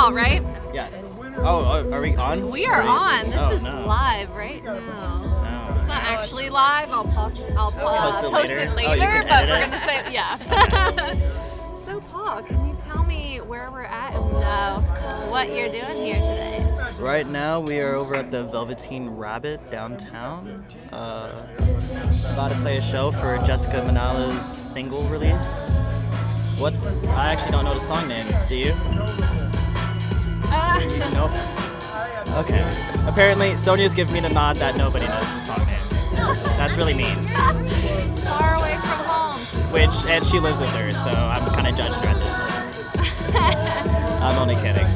Paul, right? Yes. Oh, are are we on? We are on. This Oh, is no. live right now. No. It's not actually live. I'll post. I'll uh, Post it post later? it Oh, later, can but we're it? gonna say yeah. so, Paul, can you tell me where we're at and uh, what you're doing here today? Right now we are over at the Velveteen Rabbit downtown. Uh, about to play a show for Jessica Manalo's single release. What's? I actually don't know the song name. Do you? Nope. Okay. Apparently, Sonia's giving me the nod that nobody knows the song name. That's really mean. far away from home. Which, and she lives with her, so I'm kind of judging her at this point. I'm only kidding.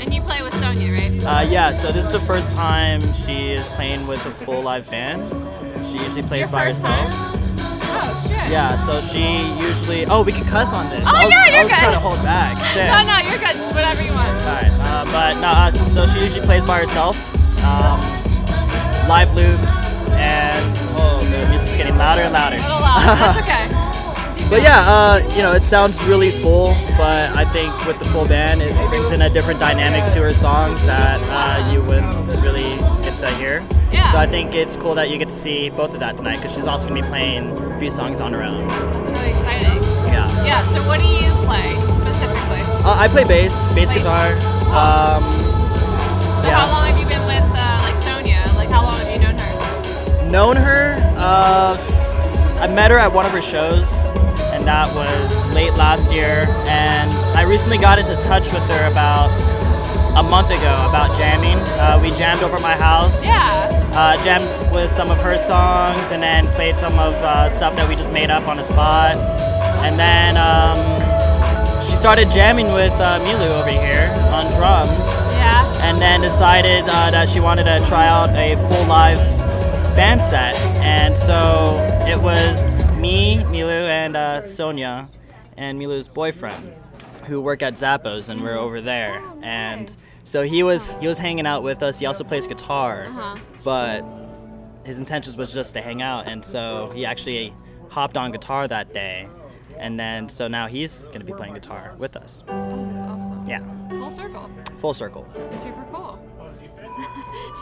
And you play with Sonia, right? Uh, yeah, so this is the first time she is playing with a full live band. She usually plays Your by herself. time? Oh. Yeah, so she usually. Oh, we can cuss on this. Oh, I was, you're I was good. trying to hold back. Shit. No, no, you're good. Whatever you want. Alright, uh, but no, uh, so she usually plays by herself. Um, live loops, and oh, the music's getting louder and louder. A little loud. That's okay. But yeah, uh, you know, it sounds really full, but I think with the full band, it brings in a different dynamic to her songs that uh, you wouldn't really get to hear. Yeah. So I think it's cool that you get to see both of that tonight because she's also gonna be playing a few songs on her own. It's really exciting. Yeah. Yeah. So, what do you play specifically? Uh, I play bass, bass Bass. guitar. Oh. Um, So, yeah. how long have you been with uh, like Sonia? Like, how long have you known her? known her. I met her at one of her shows, and that was late last year. And I recently got into touch with her about a month ago about jamming. Uh, we jammed over my house. Yeah. Uh, jammed with some of her songs, and then played some of uh, stuff that we just made up on the spot. And then um, she started jamming with uh, Milu over here on drums Yeah. and then decided uh, that she wanted to try out a full live band set. And so it was me, Milu, and uh, Sonia, and Milu's boyfriend, who work at Zappos, and we're over there. And so he was he was hanging out with us. He also plays guitar, Uh-huh. but his intentions was just to hang out. And so he actually hopped on guitar that day. And then so now he's gonna be playing guitar with us. Oh, that's awesome. Yeah, Full circle. full circle. Super cool.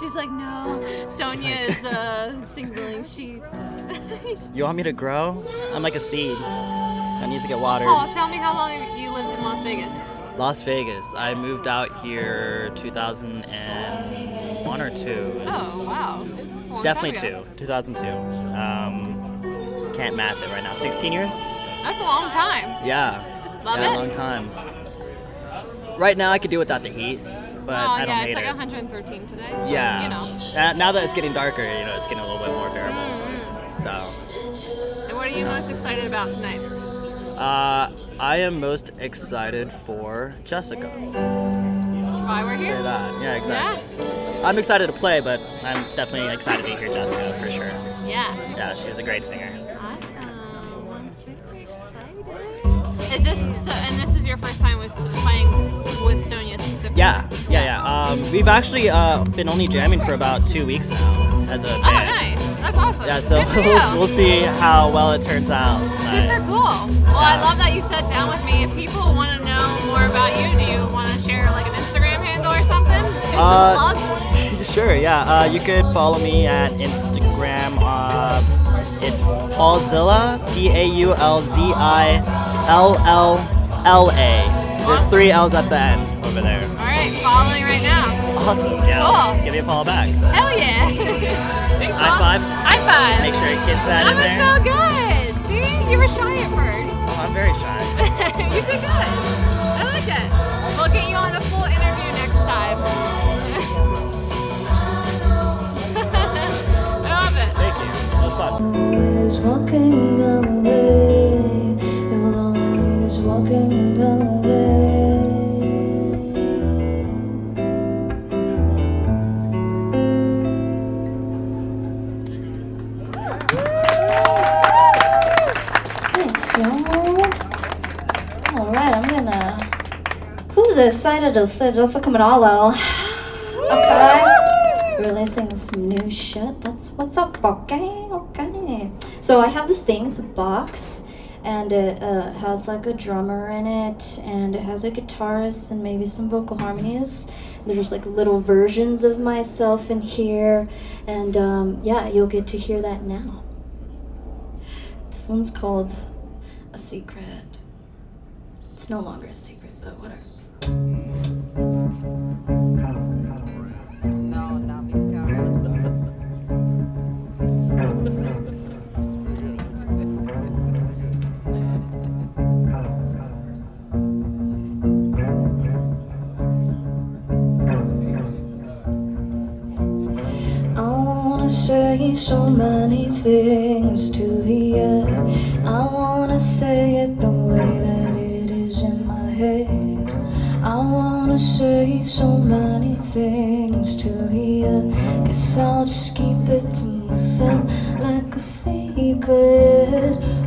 She's like, no, Sonia is uh, singling sheets. You want me to grow? I'm like a seed that needs to get watered. Paul, tell me how long you lived in Las Vegas? Las Vegas. I moved out here 2001 or two. Oh, wow. A Definitely two. 2002. Um, can't math it right now. 16 years? That's a long time. Yeah. Love yeah, it? long time. Right now I could do without the heat, but oh, I don't yeah, it's like it. 113 today. So, yeah. You know. Uh, now that it's getting darker, you know, it's getting a little bit more bearable. Mm-hmm. So. And what are you most excited about tonight? Uh, I am most excited for Jessica. That's why we're here. Say that. Yeah, exactly. I'm excited to play, but I'm definitely excited to hear Jessica for sure. Yeah. Yeah, she's a great singer. Is this so? And this is your first time with playing with Sonia specifically? Yeah, yeah, yeah. Um, we've actually uh, been only jamming for about two weeks now as a Oh, nice. That's awesome. Yeah, so we'll, we'll see how well it turns out. Super cool. Well, I love that you sat down with me. If people want to know more about you, do you want to share like an Instagram handle or something? Do some Uh, plugs? sure, yeah. Uh, you could follow me at Instagram. Uh, it's Paulzilla, P A U L Z I L L L A. There's three L's at the end over there. All right, following right now. Awesome. Yeah. Cool. Give me a follow back. Hell yeah. Thanks, Mom. High five. High five. Make sure it gets that, that in there. That was so good. See, you were shy at first. Oh, I'm very shy. you did good. I like it. We'll get you on a full interview next time. I love it. Thank you. That was fun walking away. you. All right, I'm gonna. Who's excited to see Jessica Manalo? Okay. Releasing this new shit. That's what's up, okay? Okay. So I have this thing, it's a box and it uh, has like a drummer in it and it has a guitarist and maybe some vocal harmonies. They're just like little versions of myself in here and um, yeah you'll get to hear that now. This one's called a secret. It's no longer a secret but whatever. say so many things to you. I wanna say it the way that it is in my head. I wanna say so many things to you. Guess I'll just keep it to myself like a secret.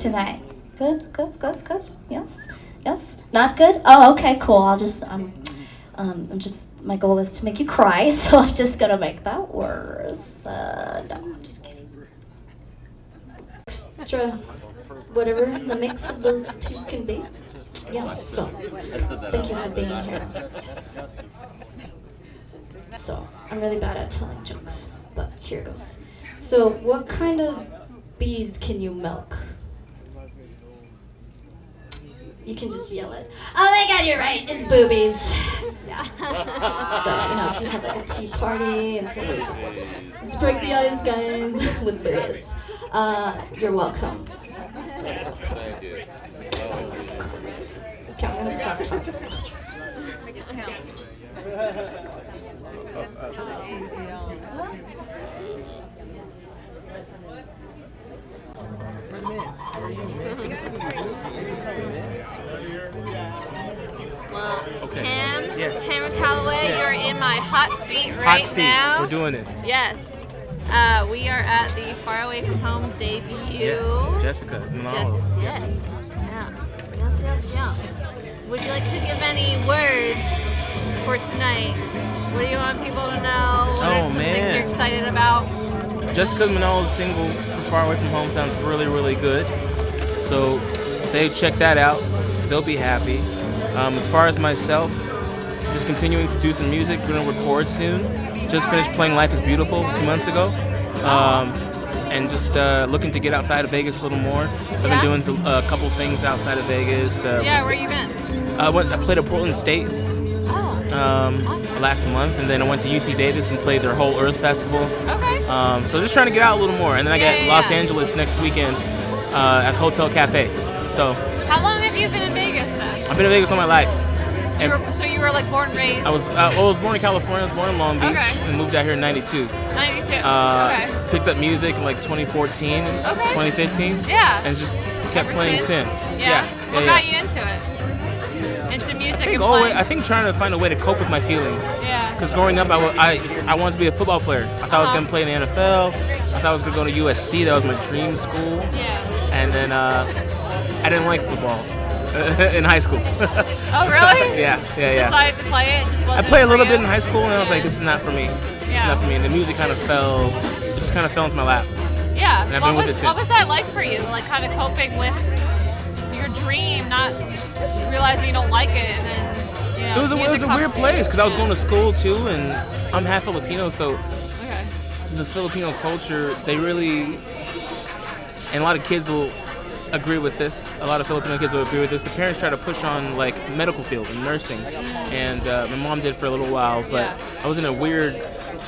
Tonight? Good, good, good, good. Yes, yes. Not good? Oh, okay, cool. I'll just um, um, I'm just my goal is to make you cry, so I'm just gonna make that worse. Uh, no, I'm just kidding. Extra, whatever the mix of those two can be. Yeah. So, thank you for being here. Yes. So, I'm really bad at telling jokes, but here goes. So, what kind of bees can you milk? You can just yell it. Oh my god, you're right. It's boobies. Yeah. so, you know, if you have like a tea party and somebody's like, let's break the ice, guys, with boobies. Uh, you're welcome. Thank you. Okay, I'm gonna stop talking. Well, Cam, Yes. Cameron Calloway, Yes. you're in my hot seat right Hot seat. now. We're doing it. Yes. Uh, we are at the Far Away from Home debut. Yes. Jessica. Manalo. Yes, yes, yes, yes, yes, yes. Would you like to give any words for tonight? What do you want people to know? What are Oh, some things you're excited about? Jessica Manalo's single Far Away from Home sounds really, really good. So if they check that out, they'll be happy. Um, as far as myself, just continuing to do some music, gonna record soon. Just finished playing Life is Beautiful a few months ago. Um, and just uh, looking to get outside of Vegas a little more. I've Yeah? been doing some, a couple things outside of Vegas. Uh, Yeah, where you been? I, went, I played at Portland State Oh, um, Awesome. last month, and then I went to UC Davis and played their whole Earth Festival. okay. Um, so just trying to get out a little more, and then I Yeah, get yeah, Los. Angeles next weekend uh, at Hotel Cafe. So How long have you been in Vegas then? I've been in Vegas all my life. You were, so you were like born and raised. I was uh, well, I was born in California. I was born in Long Beach Okay. and moved out here in '92. 92. Uh, okay. Picked up music in like 2014, Okay. 2015, Yeah. and just kept Ever playing since? since. Yeah. yeah, What yeah. got you into it? Into music I think, and always. I think trying to find a way to cope with my feelings. Yeah. Because growing up, I, I, I wanted to be a football player. I thought I was Uh-huh. going to play in the NFL. I thought I was going to go to USC. That was my dream school. yeah. And then uh, I didn't like football uh, in high school. Oh really? yeah, yeah, yeah. Decided to play it. Just I played a little you? bit in high school, and I was like, this is not for me. It's Yeah. not for me. And the music kind of fell, it just kind of fell into my lap. Yeah. And I've what been with was it what was that like for you? Like kind of coping with your dream, not realizing you don't like it, and then you know. It was a, it was a weird place because I was going to school too, and I'm half Filipino, so Okay. the Filipino culture, they really, and a lot of kids will agree with this. A lot of Filipino kids will agree with this. The parents try to push on like medical field and nursing, and uh, my mom did for a little while, but Yeah. I was in a weird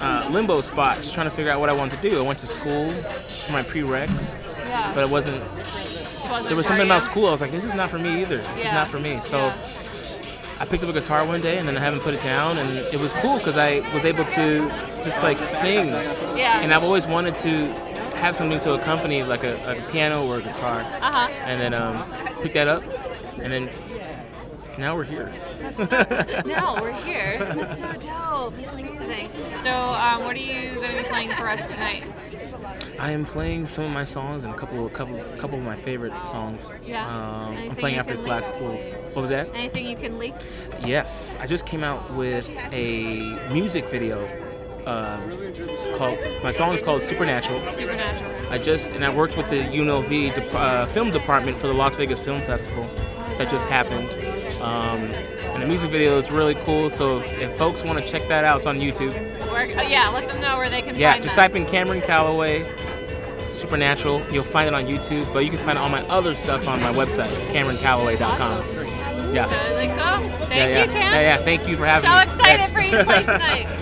uh, limbo spot, just trying to figure out what I wanted to do. I went to school for my prereqs, Yeah. but it wasn't. Wasn't There was something about school. I was like, this is not for me either. This is not for me. So. Yeah. I picked up a guitar one day and then I haven't put it down, and it was cool because I was able to just like sing. Yeah. And I've always wanted to have something to accompany like a, a piano or a guitar, Uh huh. and then um, pick that up, and then now we're here. That's so, no, we're here. That's so dope. That's amazing. So, um, what are you going to be playing for us tonight? I am playing some of my songs and a couple of couple couple of my favorite songs. Yeah. Um, I'm playing after Glass? Pools. What was that? Anything you can leak? Yes, I just came out with a music video uh, called. My song is called Supernatural. Supernatural. I just and I worked with the UNLV dep- uh, film department for the Las Vegas Film Festival that just happened. Um, and the music video is really cool. So if folks want to check that out, it's on YouTube. Where, oh, yeah, let them know where they can Yeah, just us. type in Cameron Calloway Supernatural. You'll find it on YouTube, but you can find all my other stuff on my website. It's CameronCalloway.com. Awesome. Yeah. So, like, oh, thank yeah, yeah. you, Cam. Yeah, yeah. Thank you for having So me. So excited Yes. for you to play tonight.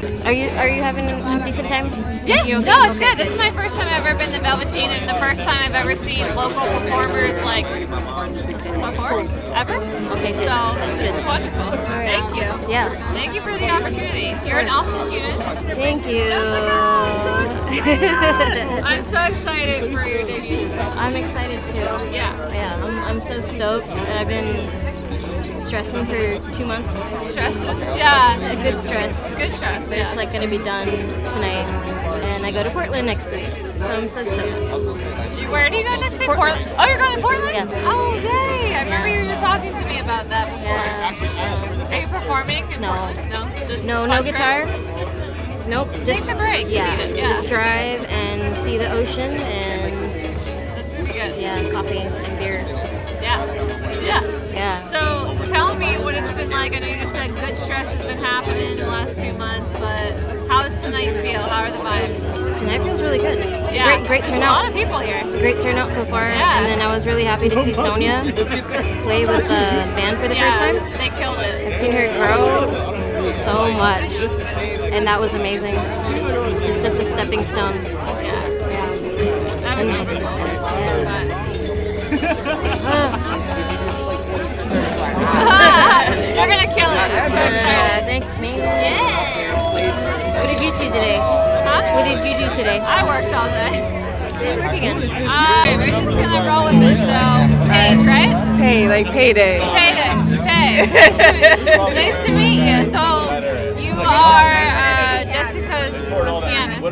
Are you are you having a decent time? Yeah, no, it's good. This is my first time I've ever been to Velveteen, and the first time I've ever seen local performers like perform ever. Okay. So this is wonderful. Thank you. Yeah. Thank you for the opportunity. You're an awesome human. Thank you. Jessica, I'm so excited. I'm so excited for your debut. I'm excited too. Yeah. Yeah, I'm, I'm so stoked. I've been stressing for two months. Stress. Yeah. A good stress. Good stress. Yeah. it's like gonna be done tonight, and I go to Portland next week, so I'm so stoked. Where do you go next week? Portland. Portland. Oh, you're going to Portland? Yeah. Oh, yay! I remember you were talking to me about that before. Yeah. Are you performing in No. Portland? No. Just No, no trip? guitar. Nope. Just the break. Yeah, yeah. Just drive and see the ocean and That's gonna be good. yeah, coffee tell me what it's been like. I know you just said good stress has been happening in the last two months, but how does tonight feel? How are the vibes? Tonight feels really good. Yeah. Great, great There's turnout. A lot of people here. It's a great turnout so far. Yeah. And then I was really happy to see Sonia play with the band for the yeah, first time. They killed it. I've seen her grow so much, and that was amazing. It's just a stepping stone. Yeah. Yeah. That was And- super uh, cool. You're gonna kill it. I'm so Uh, excited. thanks, man. Yeah. What did you do today? Huh? What did you do today? I worked all day. We work again. Alright, we're just gonna roll with it. So, Paige, right? Pay, like payday. Payday. Hey. Nice to, meet, nice to meet you. So, you are uh, Jessica's pianist.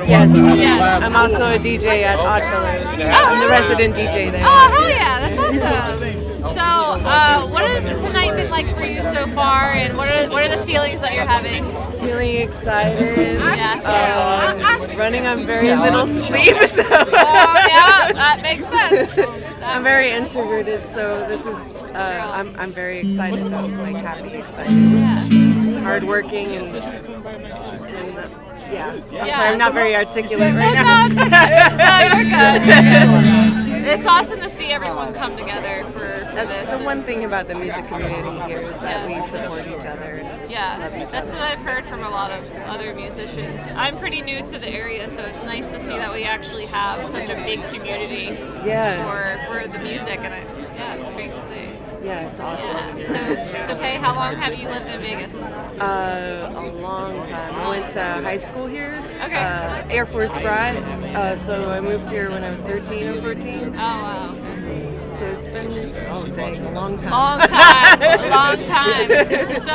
Yes. Yes. I'm also a DJ at Oddfellows. Oh, I'm the resident DJ there. Oh, hell yeah, that's awesome. So, uh, what has tonight been like for you so far, and what are what are the feelings that you're having? Feeling excited. Yeah. Um, running on very little sleep, so Oh, yeah, that makes sense. I'm very introverted, so this is. Uh, I'm I'm very excited though, like happy, excited, She's hardworking, and, and uh, yeah. I'm sorry, I'm not very articulate right No, now. it's okay. No, you're good. You're good. It's awesome to see everyone come together for, for That's the one thing about the music community here is that we support each other. Yeah, each that's other. what I've heard from a lot of other musicians. I'm pretty new to the area, so it's nice to see that we actually have such a big community Yeah. for, for the music, and I, yeah, it's great to see. Yeah, it's awesome. So, so Pei, how long have you lived in Vegas? Uh, a long time. I went to high school here. Okay. Uh, Air Force brat. Uh, so I moved here when I was 13 or 14. Oh wow, okay. So it's been oh dang, a long time. long time, a long time. So,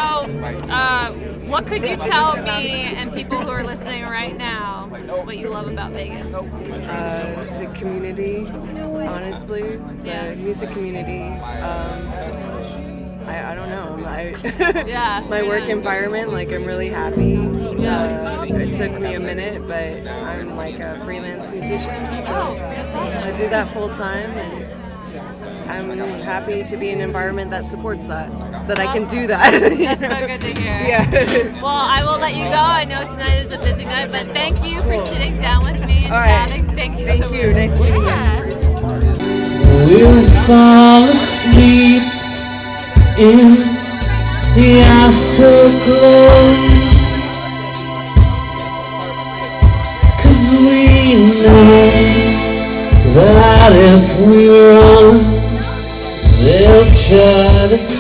uh, what could you tell me and people who are listening right now what you love about Vegas? Uh, the community, honestly, the Yeah. music community. Um, I, I don't know. I, Yeah, my work yeah. environment, like I'm really happy. Yeah. Uh, it took me a minute, but I'm like a freelance musician, so Oh, that's awesome. I do that full time, and I'm happy to be in an environment that supports that. That I can do that. you That's so good to hear. Yeah. Well, I will let you go. I know tonight is a busy night, but thank you for sitting down with me and All right. chatting. Thank you Thank so you. much. Nice meeting you. We'll fall asleep in the afterglow. Cause we know that if we run, they'll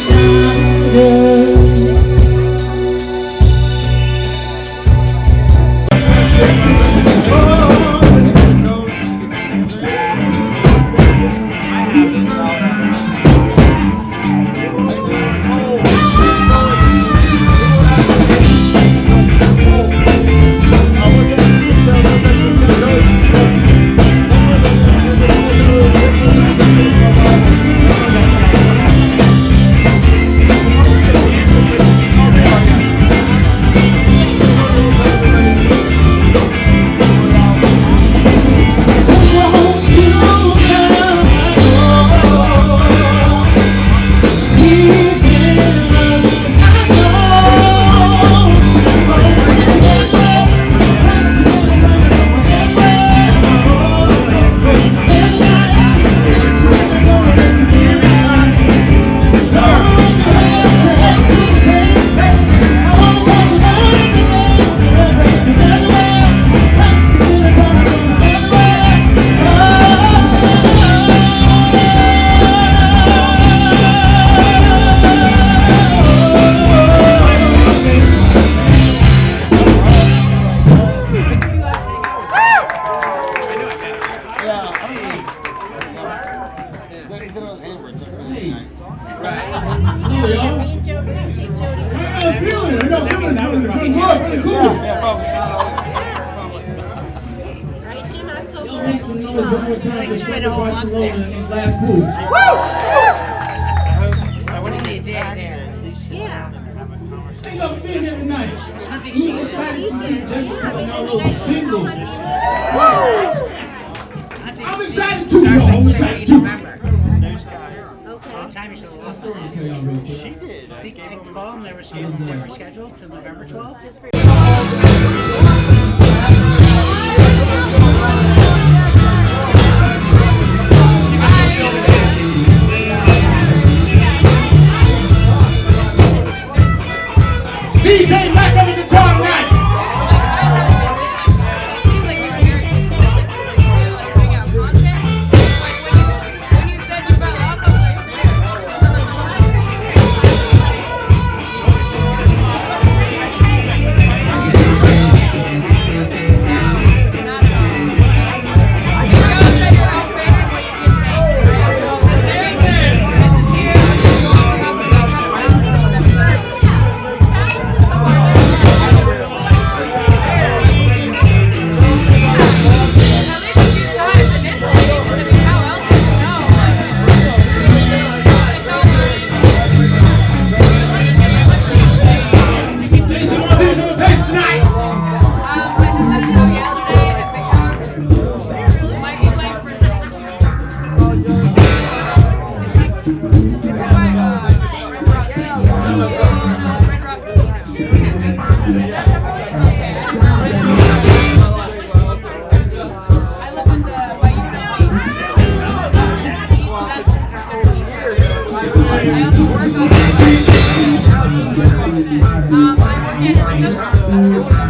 ไปโรงเรี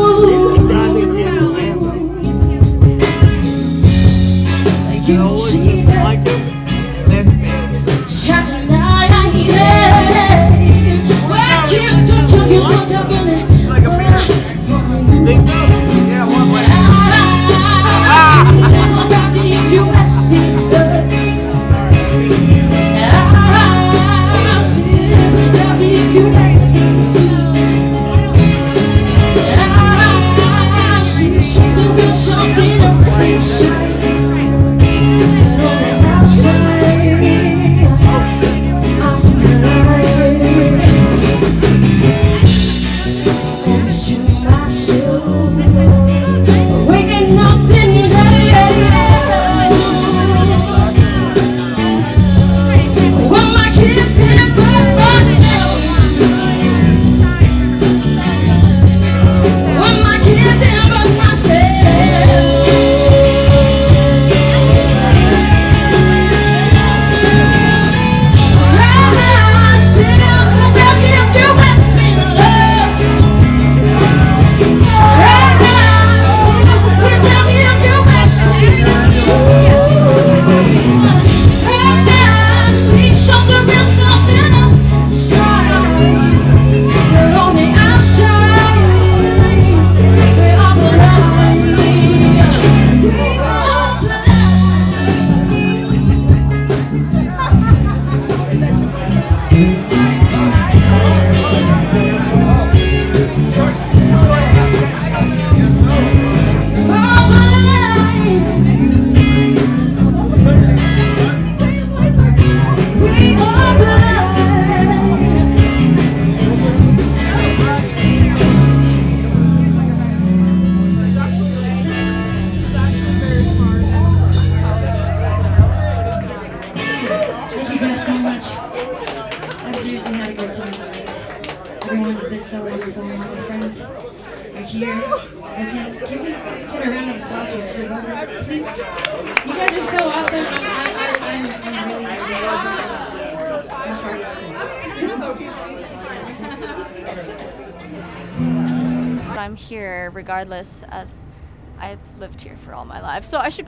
You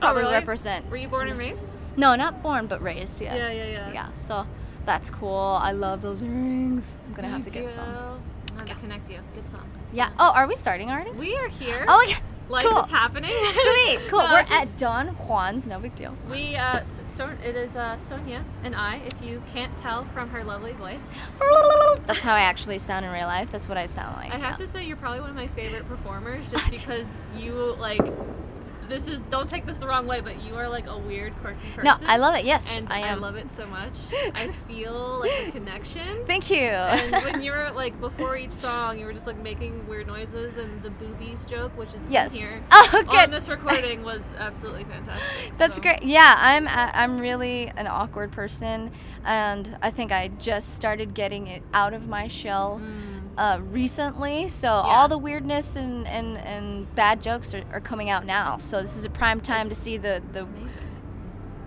life. So I should Oh, probably really? represent. Were you born and raised? No, not born but raised, yes. Yeah, yeah, yeah. Yeah, so that's cool. I love those earrings. I'm going to have to Thank get some. I'm gonna connect you. Get some. Yeah. Oh, are we starting already? We are here. Oh, yeah. Life cool. is happening. Sweet. Cool. We're at Don Juan's. No big deal. We uh, so it is uh, Sonia and I. If you can't tell from her lovely voice, That's how I actually sound in real life. That's what I sound like. I have to say you're probably one of my favorite performers, just because you like. This is don't take this the wrong way, but you are like a weird, quirky person. No, I love it. Yes, and I am. I love it so much. I feel like a connection. Thank you. And when you were like before each song, you were just like making weird noises, and the boobies joke, which is Yes. in here Oh, good. on this recording, was absolutely fantastic. That's so. great. Yeah, I'm I'm really an awkward person, and I think I just started getting it out of my shell mm. Uh, recently. So all the weirdness and, and, and bad jokes are, are coming out now. So this is a prime time to see the the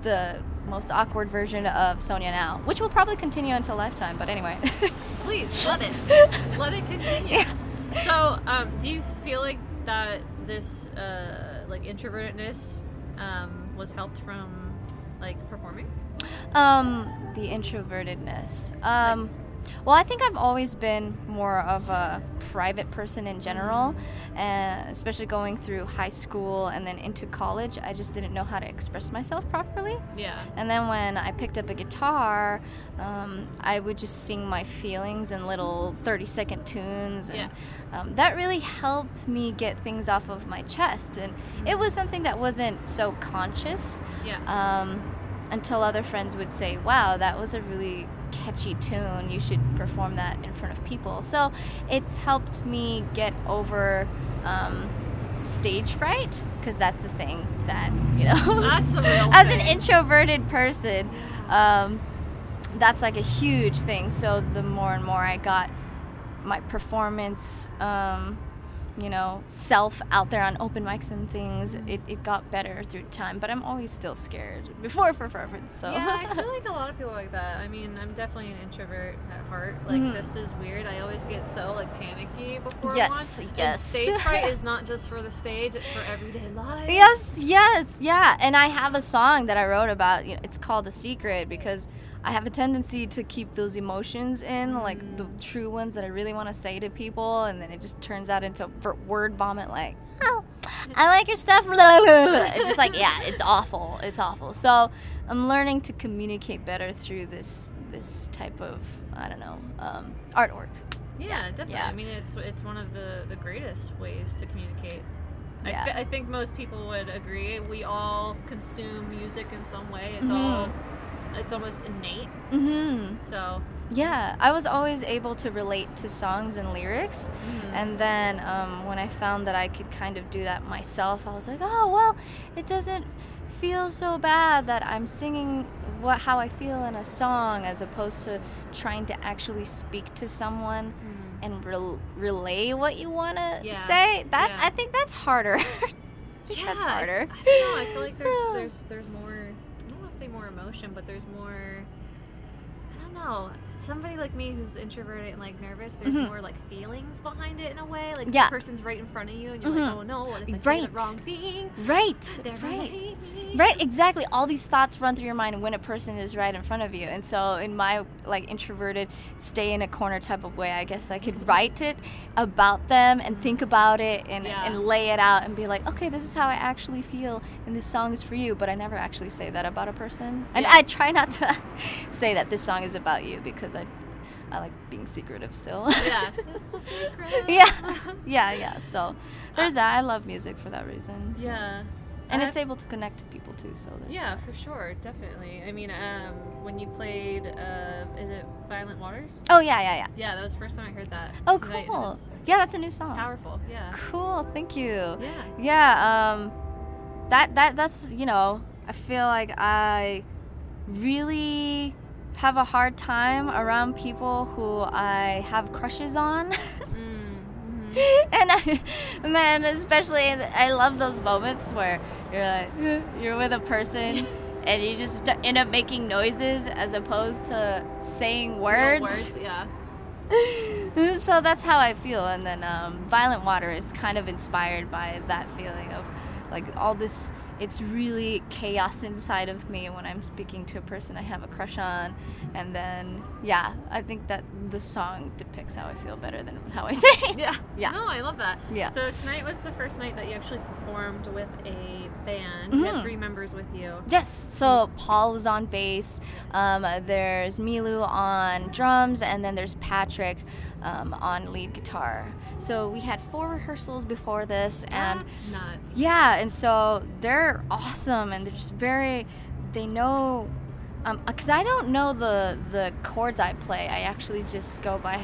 the most awkward version of Sonia now, which will probably continue until lifetime. But anyway. Please let it let it continue. So, um, do you feel like that this uh, like introvertedness um, was helped from like performing? Um, the introvertedness. Um, well, I think I've always been more of a private person in general, and especially going through high school and then into college. I just didn't know how to express myself properly. Yeah. And then when I picked up a guitar, um, I would just sing my feelings in little 30 second tunes. And, um, that really helped me get things off of my chest. And it was something that wasn't so conscious Yeah. um, until other friends would say, wow, that was a really catchy tune. You should perform that in front of people. So it's helped me get over um, stage fright because that's the thing that, you know, That's a real as an introverted person, um, that's like a huge thing. So the more and more I got my performance um, you know, self out there on open mics and things, it, it got better through time. But I'm always still scared before performance. So Yeah, I feel like a lot of people like that. I mean, I'm definitely an introvert at heart. Like Mhm. this is weird. I always get so like panicky before Yes, one. And yes. stage fright is not just for the stage; it's for everyday life. Yes, yes, yeah. And I have a song that I wrote about. You know, it's called "A Secret" because I have a tendency to keep those emotions in, like the true ones that I really want to say to people, and then it just turns out into word vomit. Like, oh, I like your stuff. blah, blah, blah, blah." It's just like, yeah, it's awful. It's awful. So I'm learning to communicate better through this this type of I don't know um, artwork. Yeah, definitely. yeah. I mean, it's it's one of the the greatest ways to communicate. I, Yeah. I think most people would agree. We all consume music in some way. It's Mhm. all it's almost innate. Mm-hmm. So Yeah, I was always able to relate to songs and lyrics. And then um, when I found that I could kind of do that myself, I was like, oh, well, it doesn't feel so bad that I'm singing what how I feel in a song as opposed to trying to actually speak to someone and rel- relay what you want to Yeah, say. That yeah. I think that's harder. yeah, that's I- harder. I, don't know. I feel like there's there's there's more. Want to say more emotion, but there's more. I don't know. Somebody like me who's introverted and like nervous, there's Mhm. more like feelings behind it in a way. Like Yeah. the person's right in front of you, and you're Mhm. like, oh no, what if I say the Right. wrong thing? Right, They're right. Right, exactly. All these thoughts run through your mind when a person is right in front of you. And so, in my like introverted, stay in a corner type of way, I guess I could write it about them and think about it and, Yeah. and lay it out and be like, okay, this is how I actually feel, and this song is for you. But I never actually say that about a person, and Yeah. I try not to say that this song is about you because I, I like being secretive still. Yeah, secret. yeah, yeah, yeah. So there's that. I love music for that reason. Yeah. And I- it's able to connect to people too. So there's Yeah, for sure, definitely. I mean, um, when you played, uh, is it Violent Waters? Oh yeah, yeah, yeah. Yeah, that was the first time I heard that. Oh, tonight, cool. it's- Yeah, that's a new It's song. powerful. Yeah. Cool. Thank you. Yeah. Yeah. Um, that that that's you know I feel like I really have a hard time around people who I have crushes on. and I, man, especially I love those moments where you're like you're with a person and you just end up making noises as opposed to saying words. words, yeah. so that's how I feel. And then um, Violent Water is kind of inspired by that feeling of like all this. It's really chaos inside of me when I'm speaking to a person I have a crush on. And then, yeah, I think that the song depicts how I feel better than how I say it. Yeah. Yeah. No, I love that. Yeah. So tonight was the first night that you actually performed with a band. You Mhm. had three members with you. Yes. So Paul was on bass. Um, there's Milu on drums, and then there's Patrick um, on lead guitar. So we had four rehearsals before this, and That's nuts. yeah, and so they're awesome, and they're just very. They know, um, cause I don't know the the chords I play. I actually just go by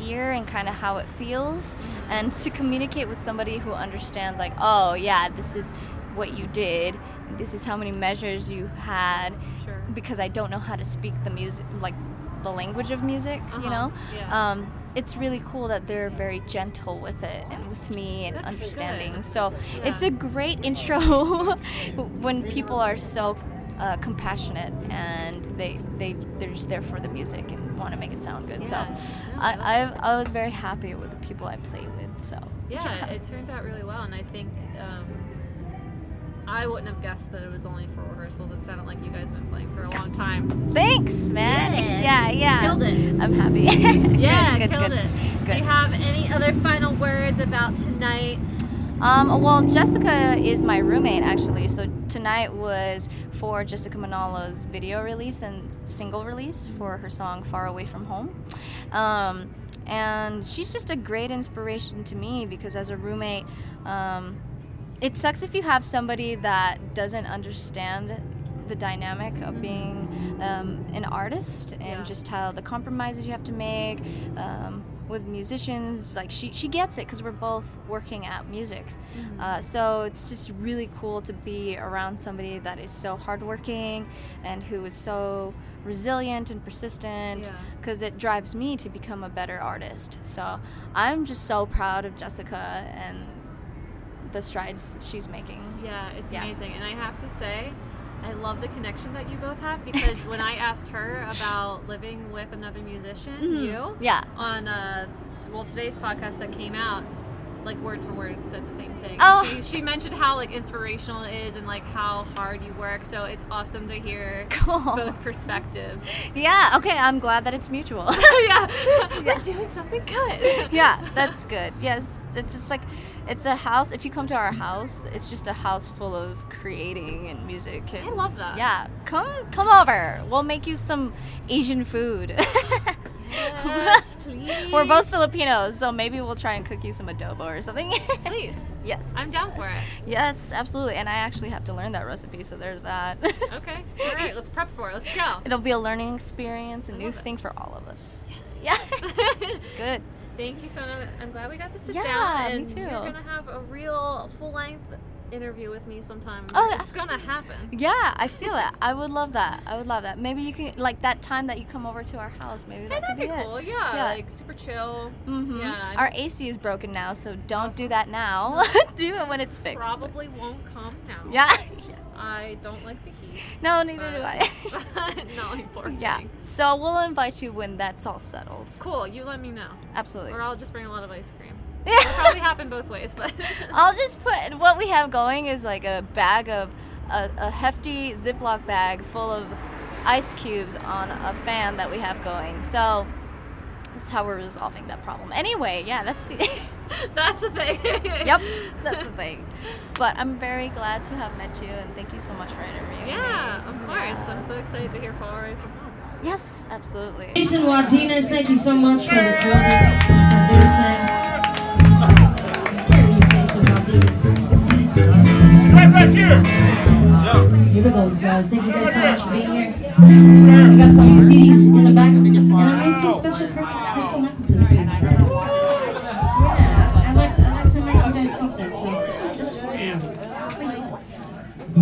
ear and kind of how it feels, and to communicate with somebody who understands, like, oh yeah, this is what you did, this is how many measures you had. Sure. Because I don't know how to speak the music, like the language of music, you Uh-huh, know. yeah. Um, it's really cool that they're very gentle with it and with me and That's understanding. good. So it's a great intro when people are so uh, compassionate and they they they're just there for the music and want to make it sound good. Yeah. So No, I I I was very happy with the people I played with. So Yeah, it turned out really well, and I think um, I wouldn't have guessed that it was only for rehearsals. It sounded like you guys have been playing for a long time. Thanks, man. Yeah. Yeah, yeah. Killed it. I'm happy. Yeah, good, good, killed good. it. Do you have any other final words about tonight? Um, well, Jessica is my roommate actually. So tonight was for Jessica Manalo's video release and single release for her song "Far Away from Home," um, and she's just a great inspiration to me because as a roommate, um, it sucks if you have somebody that doesn't understand the dynamic of being um, an artist and Yeah. just how the compromises you have to make, um, with musicians. Like she she gets it because we're both working at music. Uh, so it's just really cool to be around somebody that is so hardworking and who is so resilient and persistent Yeah. because it drives me to become a better artist. So I'm just so proud of Jessica and the strides she's making. Yeah, it's Yeah. amazing. And I have to say, I love the connection that you both have because when I asked her about living with another musician, Mhm. you, Yeah. on uh, well today's podcast that came out, like word for word said the same thing. Oh. She, she mentioned how like inspirational it is and like how hard you work. So it's awesome to hear Cool. both perspectives. Yeah, okay, I'm glad that it's mutual. yeah, we're doing something good. yeah, that's good. Yes, it's just like it's a house. If you come to our house, it's just a house full of creating and music. And, I love that. Yeah, come come over. We'll make you some Asian food. Yes, please. We're both Filipinos, so maybe we'll try and cook you some adobo or something. Please. yes. I'm down for it. Yes, absolutely. And I actually have to learn that recipe, so there's that. Okay. All right, let's prep for it. Let's go. It'll be a learning experience, a new thing for all of us. Yes. Yeah. Good. Thank you so much. I'm glad we got to sit Yeah, down. me And too. You're gonna have a real full length interview with me sometime. Oh, it's yes. gonna happen. Yeah, I feel it. I would love that. I would love that. Maybe you can like that time that you come over to our house. Maybe that That'd could be be, cool. it. Yeah, like super chill. hmm Yeah. Our AC is broken now, so don't do that now. do it when it's fixed. probably won't come now. Yeah. I don't like the heat. No, neither do I. no, important. yeah. So we'll invite you when that's all settled. Cool. You let me know. Absolutely. Or I'll just bring a lot of ice cream. Yeah. It'll probably happen both ways, but I'll just put what we have going is like a bag of a, a hefty Ziploc bag full of ice cubes on a fan that we have going. So that's how we're resolving that problem. Anyway, yeah, that's the that's the thing. yep, that's the thing. But I'm very glad to have met you, and thank you so much for interviewing me. yeah, me. of course. I'm so excited to hear Far from Home. Yes, absolutely. Jason Martinez, thank you so much for recording. Here you, Jason Martinez. Right back here. Here we go, guys. Thank you guys so much for being here. I got some CDs in the back, and I made some special crystal necklaces for you guys.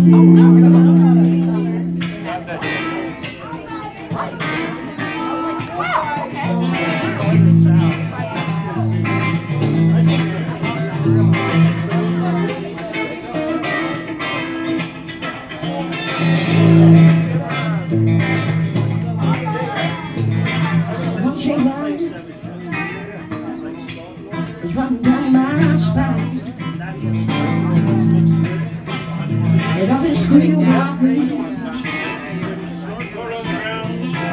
Oh, Country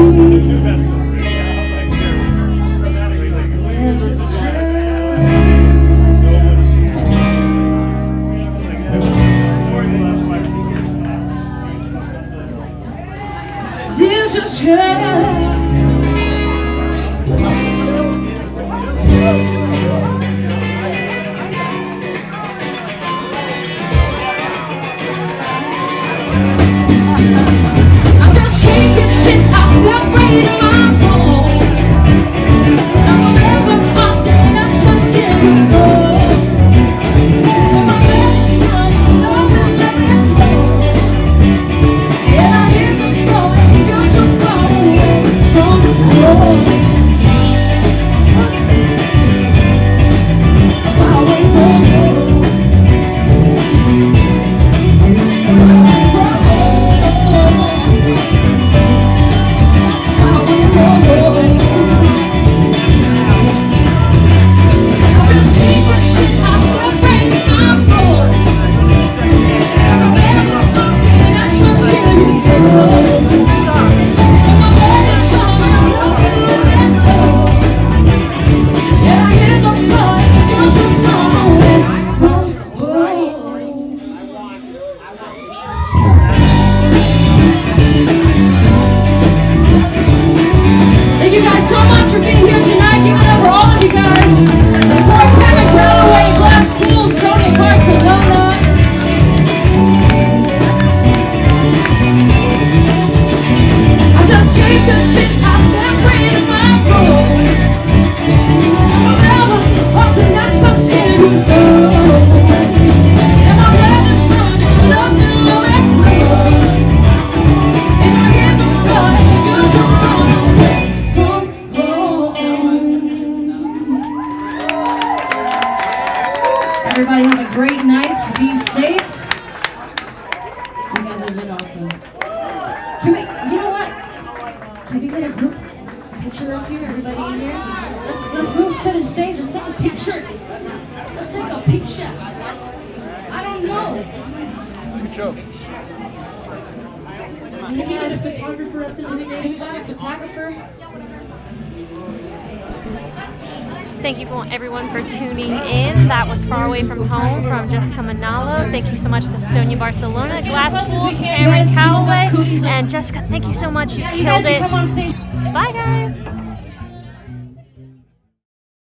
Thank you.